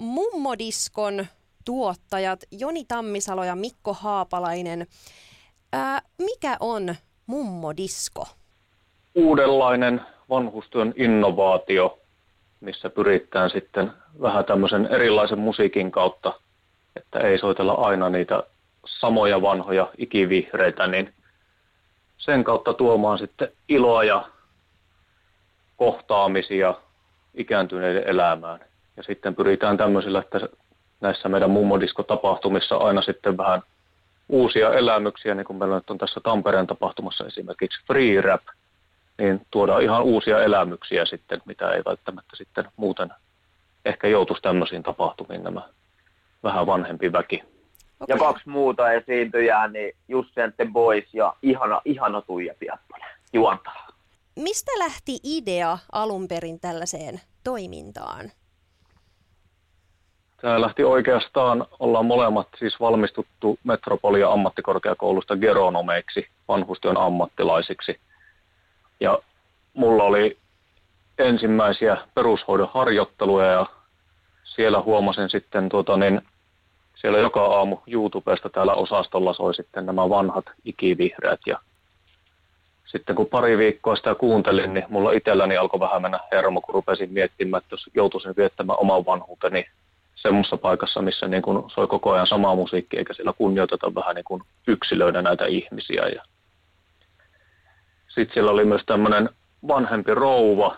Mummodiskon tuottajat Joni Tammisalo ja Mikko Haapalainen. Ää, mikä on mummodisko? uudenlainen vanhustyön innovaatio, missä pyritään sitten vähän tämmöisen erilaisen musiikin kautta, että ei soitella aina niitä samoja vanhoja ikivihreitä, niin sen kautta tuomaan sitten iloa ja kohtaamisia ikääntyneiden elämään. Ja sitten pyritään tämmöisillä, että näissä meidän mummodisko-tapahtumissa aina sitten vähän uusia elämyksiä, niin kuin meillä nyt on tässä Tampereen tapahtumassa esimerkiksi Free Rap – niin tuodaan ihan uusia elämyksiä sitten, mitä ei välttämättä sitten muuten ehkä joutuisi tämmöisiin tapahtumiin nämä vähän vanhempi väki. Okay. Ja kaksi muuta esiintyjää, niin just The Boys ja ihana, ihana Tuija Piepponen juontaa. Mistä lähti idea alun perin tällaiseen toimintaan? Tämä lähti oikeastaan, ollaan molemmat siis valmistuttu Metropolia ammattikorkeakoulusta geronomeiksi, vanhustyön ammattilaisiksi – ja mulla oli ensimmäisiä perushoidon harjoitteluja ja siellä huomasin sitten, tuota, niin siellä joka aamu YouTubesta täällä osastolla soi sitten nämä vanhat ikivihreät. Ja sitten kun pari viikkoa sitä kuuntelin, niin mulla itselläni alkoi vähän mennä hermo, kun rupesin miettimään, että jos joutuisin viettämään oman vanhuuteni semmoisessa paikassa, missä niin kun soi koko ajan sama musiikki, eikä siellä kunnioiteta vähän niin kuin yksilöidä näitä ihmisiä. Ja sitten siellä oli myös tämmöinen vanhempi rouva,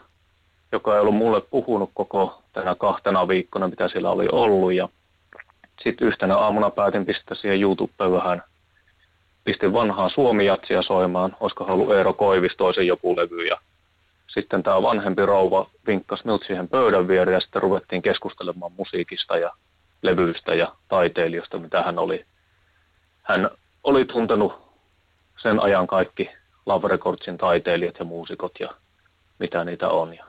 joka ei ollut mulle puhunut koko tänä kahtena viikkona, mitä siellä oli ollut. Ja sitten yhtenä aamuna päätin pistää siihen YouTubeen vähän, pistin vanhaa Suomi-jatsia soimaan, olisiko ollut Eero Koivis toisen joku levy. Ja sitten tämä vanhempi rouva vinkkasi minut siihen pöydän viereen ja sitten ruvettiin keskustelemaan musiikista ja levyistä ja taiteilijoista, mitä hän oli. Hän oli tuntenut sen ajan kaikki Love Recordsin taiteilijat ja muusikot ja mitä niitä on. Ja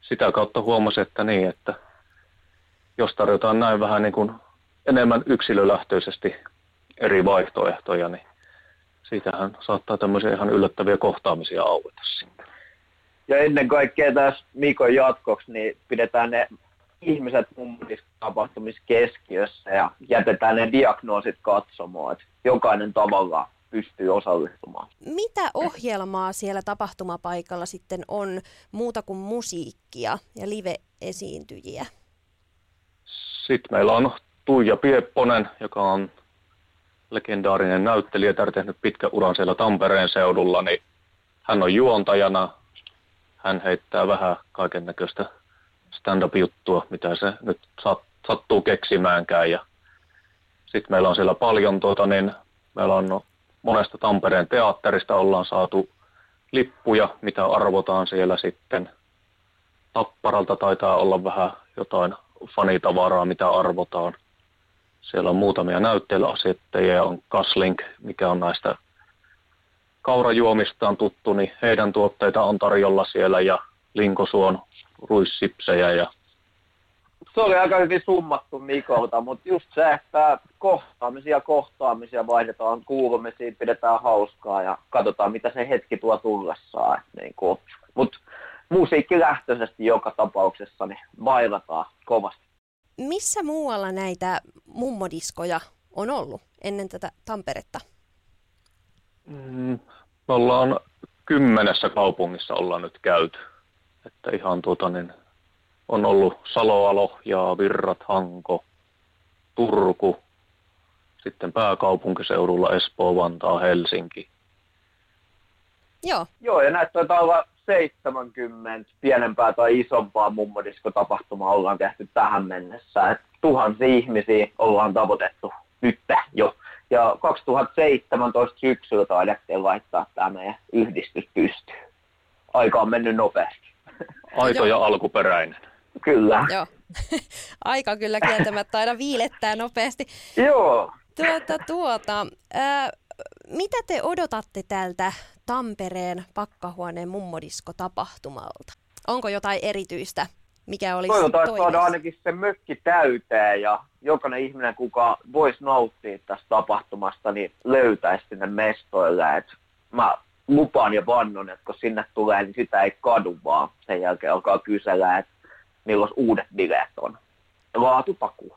sitä kautta huomasi, että niin, että jos tarjotaan näin vähän niin kuin enemmän yksilölähtöisesti eri vaihtoehtoja, niin siitähän saattaa tämmöisiä ihan yllättäviä kohtaamisia aueta sitten. Ja ennen kaikkea tässä Mikon jatkoksi, niin pidetään ne ihmiset tapahtumissa keskiössä ja jätetään ne diagnoosit katsomaan, että jokainen tavallaan pystyy osallistumaan. Mitä ohjelmaa siellä tapahtumapaikalla sitten on muuta kuin musiikkia ja live-esiintyjiä? Sitten meillä on Tuija Piepponen, joka on legendaarinen näyttelijä, tär tehnyt pitkä uran siellä Tampereen seudulla, niin hän on juontajana. Hän heittää vähän kaiken näköistä stand-up-juttua, mitä se nyt sattuu keksimäänkään. Ja sitten meillä on siellä paljon, tuota, niin meillä on monesta Tampereen teatterista ollaan saatu lippuja, mitä arvotaan siellä sitten. Tapparalta taitaa olla vähän jotain fanitavaraa, mitä arvotaan. Siellä on muutamia näyttelyasetteja on Kaslink, mikä on näistä kaurajuomistaan tuttu, niin heidän tuotteita on tarjolla siellä ja Linkosuon ruissipsejä ja se oli aika hyvin summattu Mikolta, mutta just se, että kohtaamisia kohtaamisia vaihdetaan kuulumisia, pidetään hauskaa ja katsotaan, mitä se hetki tuo tullessaan. Niin kuin. Mut musiikkilähtöisesti joka tapauksessa niin bailataan kovasti. Missä muualla näitä mummodiskoja on ollut ennen tätä Tamperetta? Mm, me ollaan kymmenessä kaupungissa ollaan nyt käyty. Että ihan tuota niin, on ollut Saloalo ja Virrat, Hanko, Turku, sitten pääkaupunkiseudulla Espoo, Vantaa, Helsinki. Joo. Joo, ja näitä taitaa olla 70 pienempää tai isompaa mummodiskotapahtumaa ollaan tehty tähän mennessä. Et tuhansia ihmisiä ollaan tavoitettu nyt. Ja 2017 syksyllä taidettiin laittaa tämä meidän yhdistys pystyyn. Aika on mennyt nopeasti. Aito ja alkuperäinen. Kyllä. Joo. Aika kyllä kieltämättä aina viilettää nopeasti. Joo. Tuota, tuota, ää, mitä te odotatte tältä Tampereen pakkahuoneen mummodisko-tapahtumalta? Onko jotain erityistä, mikä olisi Toivotaan, että saadaan ainakin se mökki täyteen ja jokainen ihminen, kuka voisi nauttia tästä tapahtumasta, niin löytäisi sinne mestoille. Et mä lupaan ja vannon, että kun sinne tulee, niin sitä ei kadu, vaan sen jälkeen alkaa kysellä, että milloin uudet bileet on. Laatutakuu.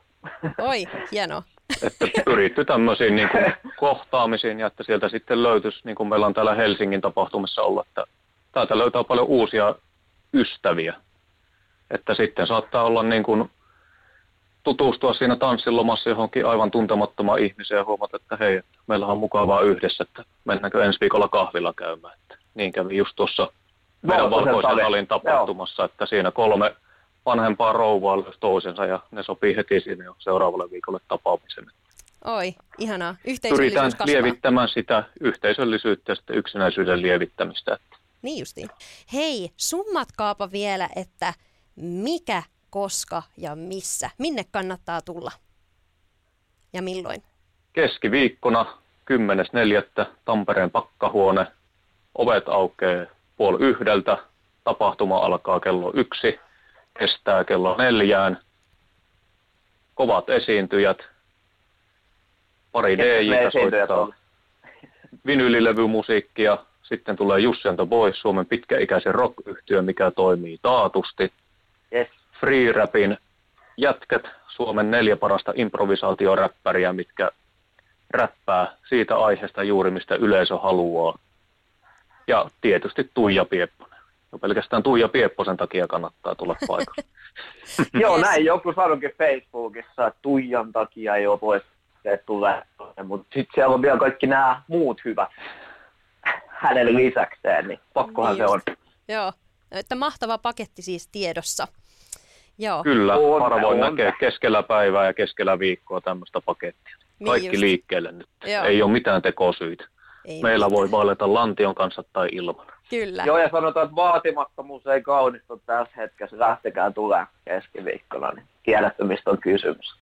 Oi, hieno. Että pyritty tämmöisiin niin kuin kohtaamisiin ja että sieltä sitten löytyisi, niin kuin meillä on täällä Helsingin tapahtumissa ollut, että täältä löytää paljon uusia ystäviä. Että sitten saattaa olla niin kuin tutustua siinä tanssilomassa johonkin aivan tuntemattomaan ihmiseen ja huomata, että hei, että meillähän on mukavaa yhdessä, että mennäänkö ensi viikolla kahvilla käymään. Että niin kävi just tuossa meidän Valkoisen talin tapahtumassa, että siinä kolme vanhempaa rouvaa löysi toisensa ja ne sopii heti sinne jo seuraavalle viikolle tapaamisen. Oi, ihanaa. Pyritään Yhteisöllisyys kasvaa. lievittämään sitä yhteisöllisyyttä ja sitten yksinäisyyden lievittämistä. Niin justiin. Hei, summatkaapa vielä, että mikä, koska ja missä. Minne kannattaa tulla? Ja milloin? Keskiviikkona 10.4. Tampereen pakkahuone. Ovet aukeaa puoli yhdeltä. Tapahtuma alkaa kello yksi. Kestää kello neljään. Kovat esiintyjät. Pari DJtä soittaa vinylilevymusiikkia. Sitten tulee Jussi and the Boys, Suomen pitkäikäisen rock mikä toimii taatusti. Yes. Free Rapin jätkät, Suomen neljä parasta improvisaatioräppäriä, mitkä räppää siitä aiheesta juuri, mistä yleisö haluaa. Ja tietysti Tuija Piepponen. Jo pelkästään Tuija Piepposen takia kannattaa tulla paikalle. Joo, näin joku sanoikin Facebookissa, että Tuijan takia ei ole voisi tulee, mutta sitten siellä on vielä kaikki nämä muut hyvät hänelle lisäkseen, niin pakkohan Niin se on. Joo, että mahtava paketti siis tiedossa. Joo, Kyllä, On, harvoin on. näkee keskellä päivää ja keskellä viikkoa tämmöistä pakettia. Niin Kaikki just. liikkeelle nyt. Joo. Ei ole mitään tekosyitä. ei Meillä mitään. voi vaelleta lantion kanssa tai ilman. Kyllä. Joo, ja sanotaan, että vaatimattomuus ei kaunistu tässä hetkessä. Lähtekää tulee keskiviikkona, niin tiedätte, mistä on kysymys.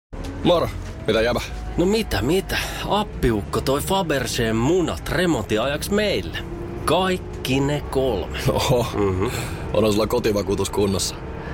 Moro, mitä jäbä? No mitä, mitä? Appiukko toi Faberseen munat remontiajaksi meille. Kaikki ne kolme. Oho, mm-hmm. on sulla kotivakuutus kunnossa.